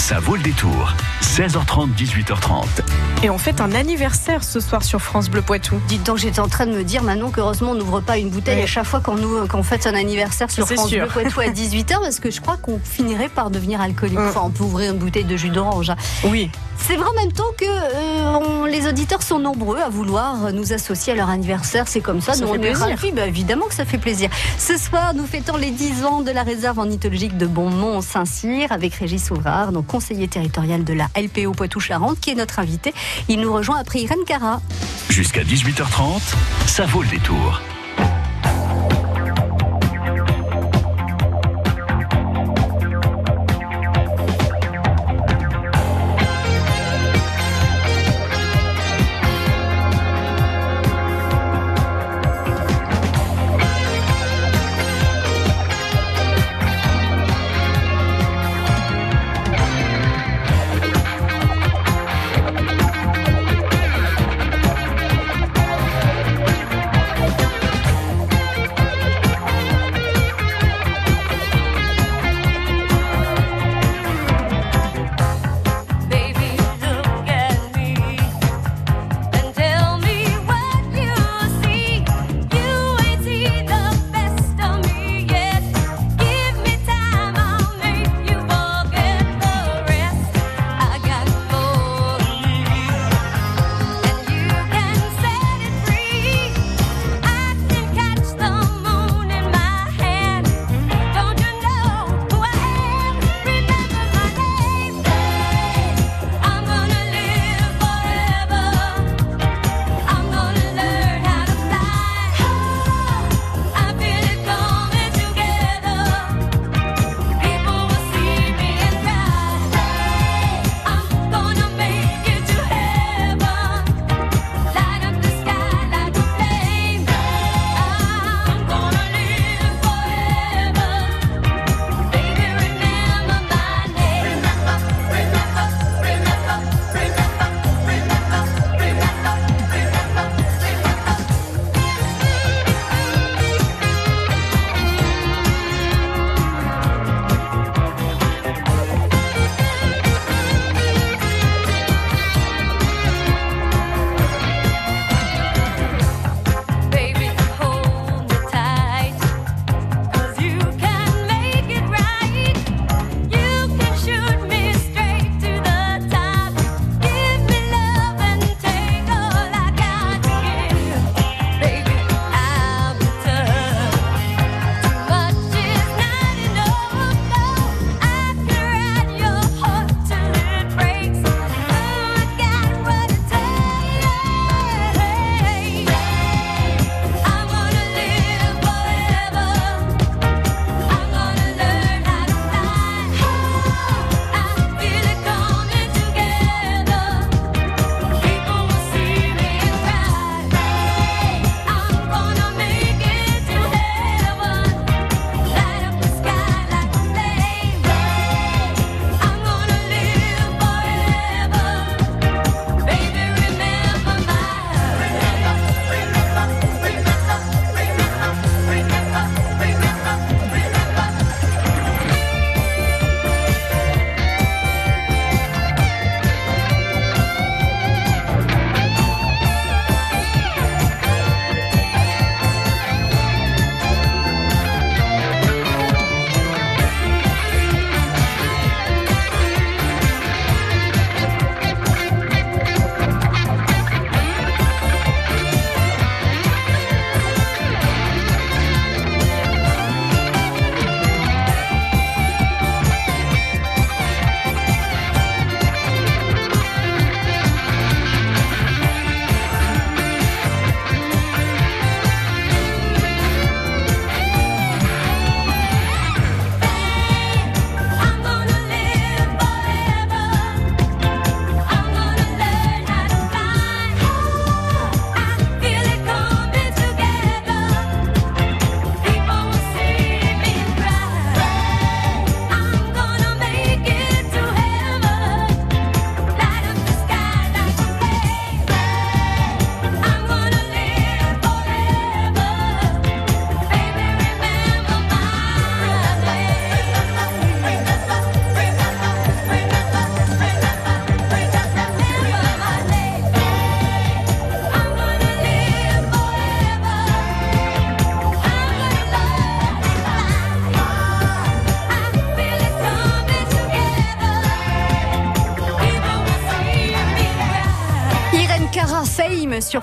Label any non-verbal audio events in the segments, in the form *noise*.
Ça vaut le détour. 16h30, 18h30. Et on fête un anniversaire ce soir sur France Bleu Poitou. Dites donc, j'étais en train de me dire maintenant qu'heureusement on n'ouvre pas une bouteille Oui. à chaque fois qu'on qu'on fête un anniversaire sur France sûr. Bleu Poitou à 18h parce que je crois qu'on finirait par devenir alcoolique. Mm. Enfin, on peut ouvrir une bouteille de jus d'orange. hein. Oui. C'est vrai en même temps que euh, on- les auditeurs sont nombreux à vouloir nous associer à leur anniversaire. C'est comme ça, Ça nous fait on est plaisir. ravis. Bah, évidemment que ça fait plaisir. Ce soir, nous fêtons les 10 ans de la réserve ornithologique de Beaumont-Saint-Cyr avec Régis Ouvrard, donc conseiller territorial de la LPO Poitou-Charentes, qui est notre invité. Il nous rejoint après Irène Cara. Jusqu'à 18h30, ça vaut le détour.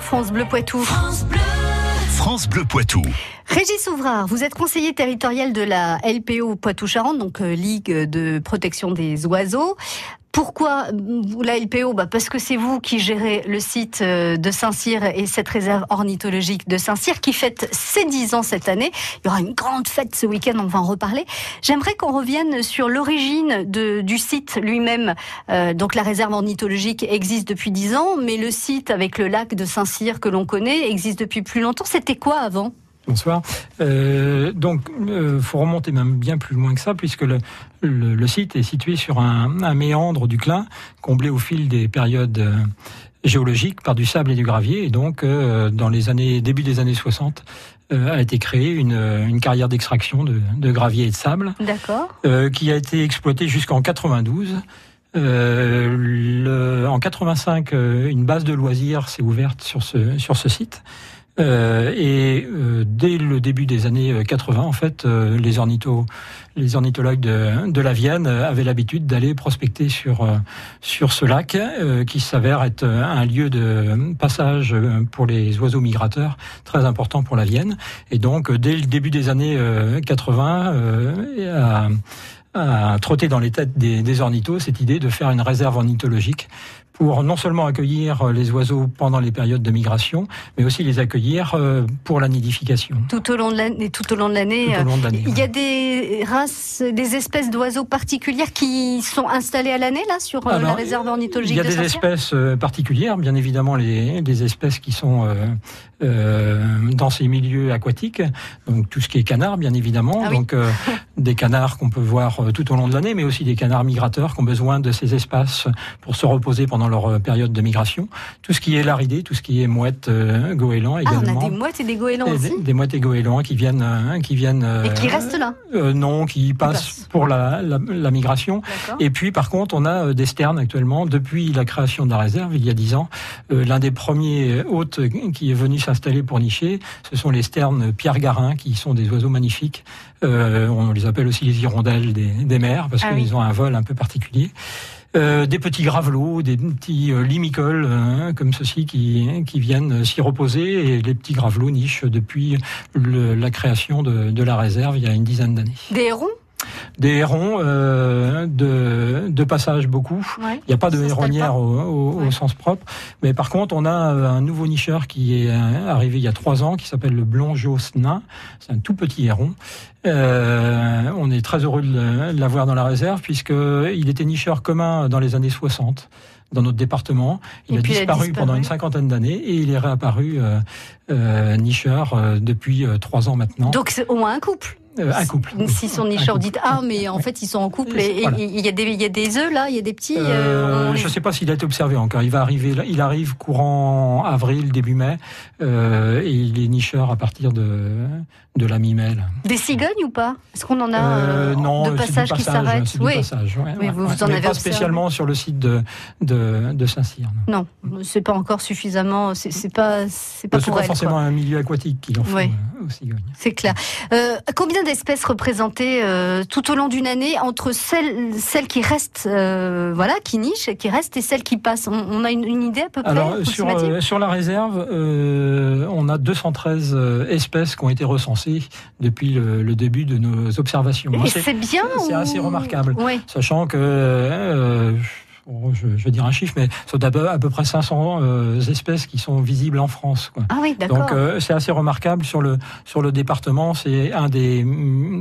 France Bleu Poitou. France Bleu Poitou. Régis Ouvrard, vous êtes conseiller territorial de la LPO Poitou-Charentes, donc euh, Ligue de protection des oiseaux. Pourquoi la LPO bah Parce que c'est vous qui gérez le site euh, de Saint-Cyr et cette réserve ornithologique de Saint-Cyr qui fête ses 10 ans cette année. Il y aura une grande fête ce week-end, on va en reparler. J'aimerais qu'on revienne sur l'origine du site lui-même. Euh, donc la réserve ornithologique existe depuis 10 ans, mais le site avec le lac de Saint-Cyr que l'on connaît existe depuis plus longtemps. C'était quoi avant? Bonsoir. Euh, donc, il euh, faut remonter même bien plus loin que ça, puisque le, le, site est situé sur un, un, méandre du Clin, comblé au fil des périodes euh, géologiques par du sable et du gravier. Et donc, dans les années début des années 60, a été créée une, une carrière d'extraction de, de, gravier et de sable, qui a été exploitée jusqu'en 92. Euh, le, en 85, une base de loisirs s'est ouverte sur ce, sur ce site. Euh, et euh, dès le début des années 80, en fait, euh, les ornithos, les ornithologues de, de la Vienne avaient l'habitude d'aller prospecter sur sur ce lac, qui s'avère être un lieu de passage pour les oiseaux migrateurs très important pour la Vienne. Et donc, dès le début des années 80, a, a trotté dans les têtes des, des ornithos cette idée de faire une réserve ornithologique pour non seulement accueillir euh, les oiseaux pendant les périodes de migration, mais aussi les accueillir euh, pour la nidification. Tout au long de l'année. Tout au long de l'année. Euh, il y a des races, des espèces d'oiseaux particulières qui sont installées à l'année là sur la réserve ornithologique. Il y a des espèces particulières, bien évidemment les, les espèces qui sont euh, dans ces milieux aquatiques, donc tout ce qui est canard, bien évidemment, ah donc *laughs* des canards qu'on peut voir tout au long de l'année, mais aussi des canards migrateurs qui ont besoin de ces espaces pour se reposer pendant leur euh, période de migration. Tout ce qui est laridé, tout ce qui est mouette, euh, goéland également. Ah, on a des mouettes et des goélands aussi des, mouettes et goélands qui viennent... Euh, qui viennent et qui restent là Non, qui passent pour la, la, la migration. Et puis, par contre, on a des sternes actuellement. Depuis la création de la réserve, il y a dix ans, l'un des premiers hôtes qui est venu s'installer pour nicher, ce sont les sternes Pierre Garin, qui sont des oiseaux magnifiques. on les appelle aussi les hirondelles des, des mers, parce ah qu'ils ont un vol un peu particulier. Euh, des petits gravelots, des petits euh, limicoles hein, comme ceci qui, qui viennent s'y reposer et les petits gravelots nichent depuis la création de, de la réserve il y a une dizaine d'années. Des hérons des hérons euh, de, de, passage beaucoup. il n'y a pas de héronnière au, au, sens propre. Mais par contre, on a un nouveau nicheur qui est arrivé il y a trois ans, qui s'appelle le blongeos nain. C'est un tout petit héron. Euh, on est très heureux de l'avoir dans la réserve, puisqu'il était nicheur commun dans les années 60 dans notre département. Il a disparu, pendant une cinquantaine d'années et il est réapparu euh, euh nicheur euh, depuis trois ans maintenant. Donc c'est au moins un couple euh, un couple. Si son nicheur dit ah, mais en fait ils sont en couple et il y a des il y a des œufs là, il y a des petits. Euh, je ne sais pas s'il a été observé encore. Il va arriver, il arrive courant avril début mai euh, et il est nicheur à partir de de la mi-mai. Des cigognes ou pas? Est-ce qu'on en a non, de passage, qui s'arrêtent Oui. Passage, vous, vous en avez pas spécialement sur le site de de, de Saint-Cyr. Non, c'est pas encore suffisamment. C'est pas c'est pas pour pas forcément un milieu aquatique qu'il en faut aux cigognes. C'est clair. combien d'espèces représentées euh, tout au long d'une année entre celles, celles qui restent, euh, voilà, qui nichent, qui restent et celles qui passent on, a une, idée à peu près Alors, sur, euh, sur la réserve, on a 213 espèces qui ont été recensées depuis le, début de nos observations. Et c'est bien C'est assez remarquable. Sachant que je, je, vais dire un chiffre, mais c'est à peu, à peu près 500 euh, espèces qui sont visibles en France. Quoi. Ah oui, d'accord. Donc euh, c'est assez remarquable sur le sur le département. C'est un des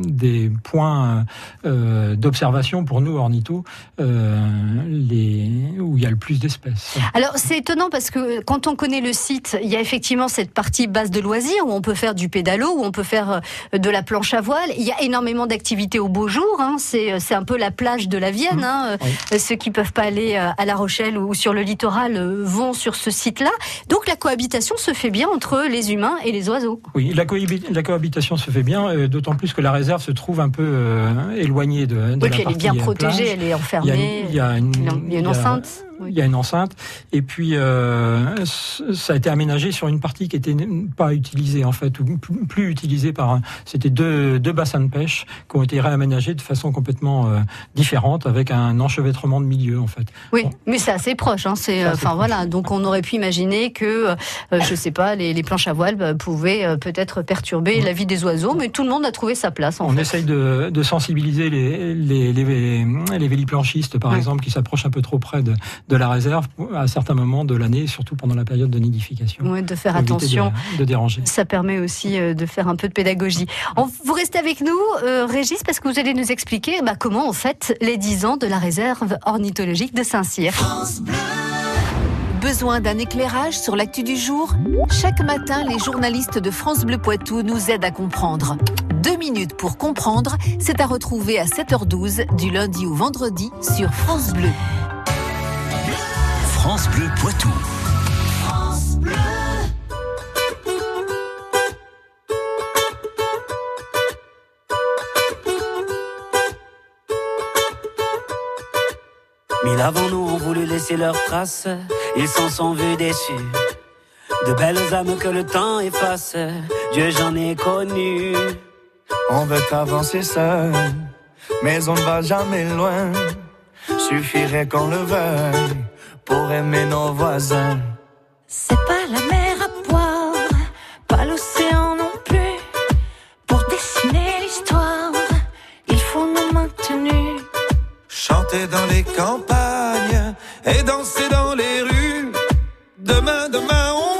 des points euh, d'observation pour nous ornithos, les où il y a le plus d'espèces. Alors c'est étonnant parce que quand on connaît le site, il y a effectivement cette partie base de loisirs où on peut faire du pédalo, où on peut faire de la planche à voile. Il y a énormément d'activités au beau jour. Hein. C'est c'est un peu la plage de la Vienne. Mmh. Hein. Ceux qui peuvent pas aller euh, à La Rochelle ou sur le littoral euh, vont sur ce site-là. Donc la cohabitation se fait bien entre les humains et les oiseaux. Oui, la, cohabitation se fait bien, euh, d'autant plus que la réserve se trouve un peu éloignée de, de oui, puis elle est bien protégée, elle est enfermée. Il y a, une, enceinte. Il y a une enceinte. Et puis, euh, ça a été aménagé sur une partie qui était pas utilisée, en fait, ou plus utilisée par. C'était deux, deux bassins de pêche qui ont été réaménagés de façon complètement euh, différente, avec un enchevêtrement de milieu, en fait. Oui, mais c'est assez proche. Hein, c'est, enfin voilà. Donc, on aurait pu imaginer que, euh, je sais pas, les, les planches à voile bah, pouvaient euh, peut-être perturber la vie des oiseaux, mais tout le monde a trouvé sa place. En on essaye de, de, sensibiliser les, les, les, les véliplanchistes, par exemple, qui s'approchent un peu trop près de, de la réserve à certains moments de l'année, surtout pendant la période de nidification. Oui, de faire attention. De, déranger. Ça permet aussi euh, de faire un peu de pédagogie. vous restez avec nous, euh, Régis, parce que vous allez nous expliquer bah, comment on fête les 10 ans de la réserve ornithologique de Saint-Cyr. Besoin d'un éclairage sur l'actu du jour? Chaque matin, les journalistes de France Bleu Poitou nous aident à comprendre. Deux minutes pour comprendre, c'est à retrouver à 7h12 du lundi au vendredi sur France Bleu. France Bleu Poitou. France Bleu. Mille avant nous ont voulu laisser leurs traces, ils s'en sont vus déçus. De belles âmes que le temps efface, Dieu j'en ai connu. On veut avancer seul, mais on ne va jamais loin. Suffirait qu'on le veuille pour aimer nos voisins. C'est pas la mer à boire, pas l'océan non plus. Pour dessiner l'histoire, il faut nous maintenir. Chanter dans les campagnes et danser dans les rues. Demain, demain, on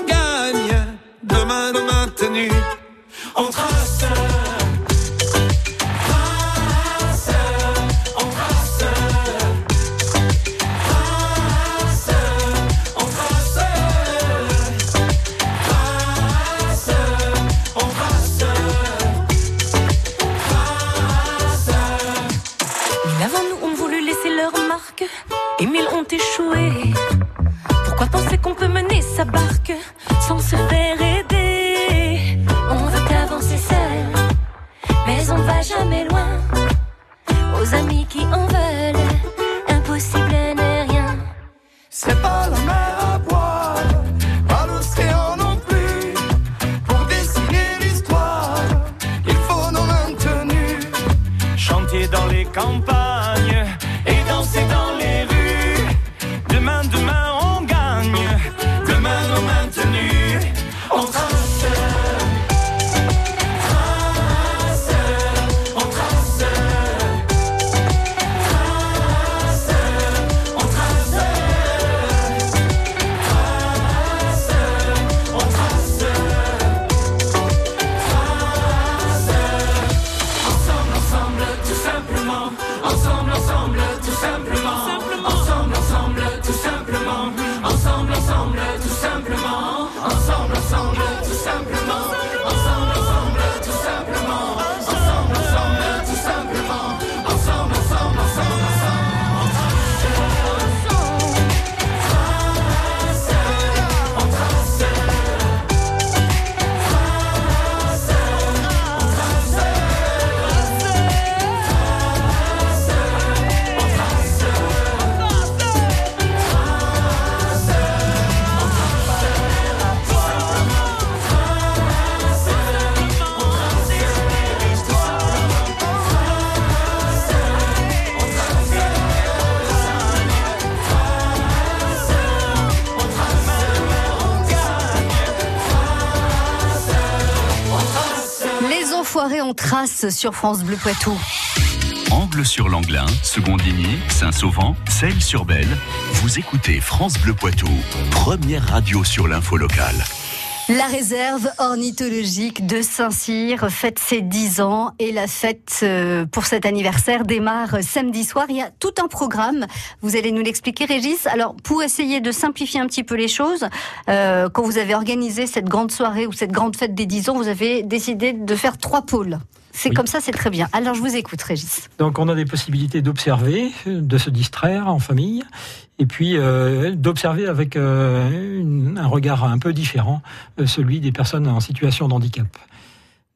Campagnes et dans les rues. Trace sur France Bleu Poitou. Angle sur l'Anglin, Secondigny, Saint-Sauvent, Celles-sur-Belle. Vous écoutez France Bleu Poitou, première radio sur l'info locale. La réserve ornithologique de Saint-Cyr fête ses 10 ans et la fête euh, pour cet anniversaire démarre samedi soir. Il y a tout un programme. Vous allez nous l'expliquer, Régis. Alors, pour essayer de simplifier un petit peu les choses, euh, quand vous avez organisé cette grande soirée ou cette grande fête des 10 ans, vous avez décidé de faire trois pôles. C'est Oui. comme ça, c'est très bien. Alors, je vous écoute, Régis. Donc on a des possibilités d'observer, de se distraire en famille, et puis euh, d'observer avec euh, une- un regard un peu différent, euh, celui des personnes en situation de handicap.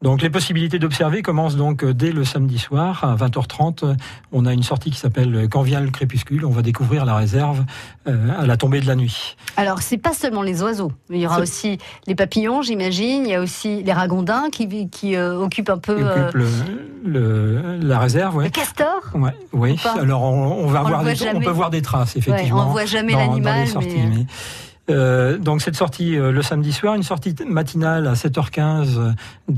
Donc les possibilités d'observer commencent donc euh, dès le samedi soir à 20h30. On a une sortie qui s'appelle Quand vient le crépuscule. On va découvrir la réserve euh, à la tombée de la nuit. Alors, c'est pas seulement les oiseaux. Il y aura aussi les papillons, j'imagine. Il y a aussi les ragondins qui, qui euh, occupent un peu euh, occupe le, le- la réserve, le ouais. castor. Ouais, oui. Alors on, on va On le voir des, on peut voir des traces Ouais, effectivement. on voit jamais l'animal, mais, euh, donc cette sortie euh, le samedi soir, une sortie matinale à 7h15 euh,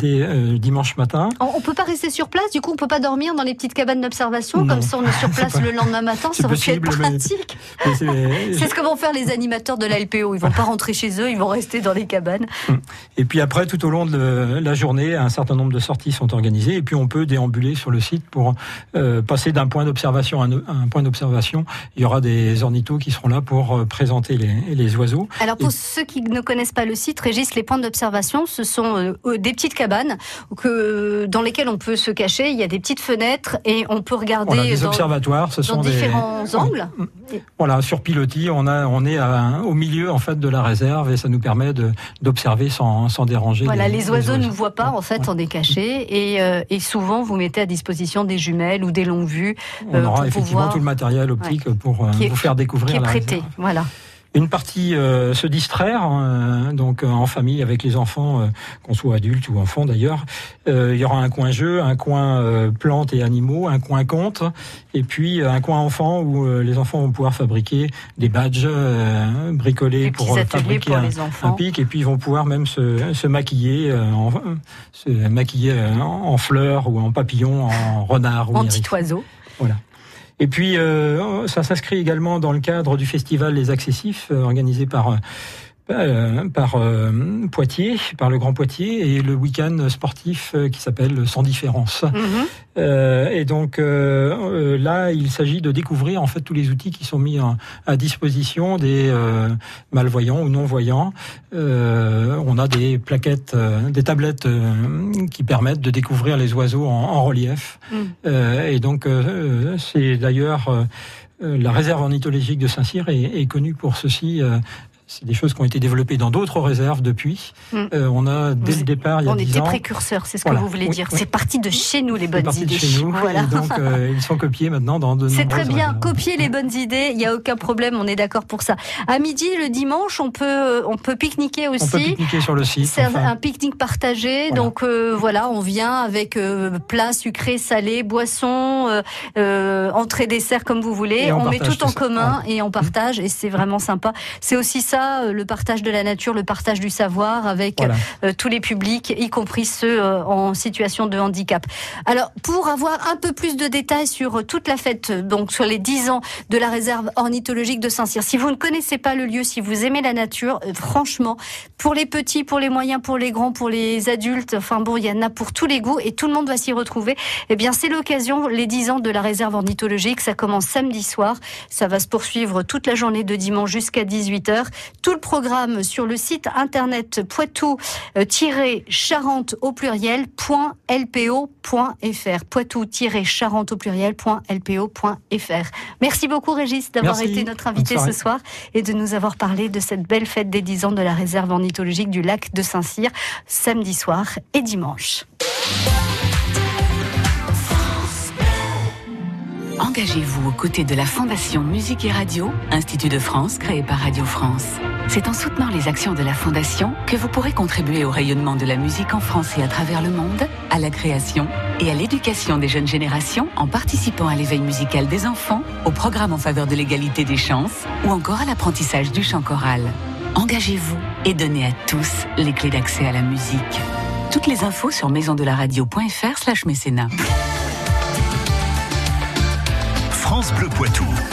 euh, dimanche matin. On, on peut pas rester sur place. Du coup, on peut pas dormir dans les petites cabanes d'observation. Comme ça, on est sur *laughs* place le lendemain matin. *laughs* Ça pu être pratique. *laughs* C'est- ce que vont faire les animateurs de la LPO. Ils vont pas rentrer chez eux. Ils vont rester dans les cabanes. Et puis après, tout au long de la journée, un certain nombre de sorties sont organisées. Et puis on peut déambuler sur le site pour passer d'un point d'observation à un- point d'observation. Il y aura des ornithos qui seront là pour présenter les, les oiseaux. Alors pour Et- ceux qui ne connaissent pas le site, Régis, les points d'observation, ce sont euh, euh, des petites cabanes que, dans lesquelles on peut se cacher. Il y a des petites fenêtres et on peut regarder Voilà, des dans, observatoires, ce dans sont des différents angles. Voilà, sur pilotis, on a, on est à- au milieu en fait de la réserve et ça nous permet d'observer sans, sans déranger. Voilà, les, oiseaux ne nous voient pas, en fait, Ouais. on est cachés. Et, euh, et souvent, vous mettez à disposition des jumelles ou des longues vues On euh, aura pour effectivement pouvoir- tout le matériel optique pour euh, vous faire découvrir qui est la prêté. réserve. Voilà. Une partie euh, se distraire, euh, donc euh, en famille avec les enfants, euh, qu'on soit adultes ou enfants d'ailleurs. Euh, il y aura un coin jeu, un coin euh, plantes et animaux, un coin conte, et puis euh, un coin enfants où euh, les enfants vont pouvoir fabriquer des badges, euh, bricoler pour fabriquer pour un, les un pic, et puis ils vont pouvoir même se, se maquiller, euh, en, se maquiller en, en fleurs ou en papillons, en renard ou En petit oiseau. Et puis, euh, ça s'inscrit également dans le cadre du festival Les Accessifs, euh, organisé par, euh, euh, par euh, Poitiers, par le Grand Poitiers, et le week-end sportif euh, qui s'appelle Sans différence. Mhm. Euh, et donc là, il s'agit de découvrir en fait tous les outils qui sont mis en- à disposition des euh, malvoyants ou non-voyants. Euh, on a des plaquettes, euh, des tablettes qui permettent de découvrir les oiseaux en, en relief. Mm. Euh, et donc euh, c'est d'ailleurs la réserve ornithologique de Saint-Cyr est, est connue pour ceci. Euh, c'est des choses qui ont été développées dans d'autres réserves depuis. Mm. Euh, on a dès Vous- le départ, il y a On 10 était ans, précurseurs, c'est ce Voilà. que vous voulez dire. oui. C'est parti de chez nous, les c'est bonnes parti idées. de chez nous. *laughs* Voilà. Donc, euh, ils sont copiés maintenant dans de C'est très bien, réserves. copier les bonnes idées, il n'y a aucun problème, on est d'accord pour ça. À midi, le dimanche, on peut, on peut pique-niquer On peut aussi. pique-niquer sur le site. C'est un- enfin. un pique-nique partagé, Voilà. donc euh, voilà, on vient avec euh, plat sucré, salé, boisson, euh, euh, entrée, dessert comme vous voulez. Et on on met tout en ça. commun et on partage et c'est vraiment sympa. C'est aussi ça, euh, le partage de la nature, le partage du savoir avec Voilà. euh, tous les publics, y compris ceux euh, en situation de handicap. Alors, pour avoir un peu plus de détails sur toute la fête, donc sur les 10 ans de la réserve ornithologique de Saint-Cyr, si vous ne connaissez pas le lieu, si vous aimez la nature, franchement, pour les petits, pour les moyens, pour les grands, pour les adultes, enfin bon, il y en a pour tous les goûts et tout le monde va s'y retrouver. Eh bien, c'est l'occasion, les 10 ans de la réserve ornithologique. Ça commence samedi soir. Ça va se poursuivre toute la journée de dimanche jusqu'à 18h. Tout le programme sur le site internet poitou-charente au pluriel .lpo.fr. Poitou-charente au pluriel .lpo.fr. Merci beaucoup Régis d'avoir été notre invité ce soir et de nous avoir parlé de cette belle fête des 10 ans de la réserve ornithologique du lac de Saint-Cyr samedi soir et dimanche. Engagez-vous aux côtés de la Fondation Musique et Radio, Institut de France créé par Radio France. C'est en soutenant les actions de la Fondation que vous pourrez contribuer au rayonnement de la musique en France et à travers le monde, à la création et à l'éducation des jeunes générations en participant à l'éveil musical des enfants, au programme en faveur de l'égalité des chances ou encore à l'apprentissage du chant choral. Engagez-vous et donnez à tous les clés d'accès à la musique. Toutes les infos sur maisondelaradio.fr slash mécénat. France Bleu Poitou.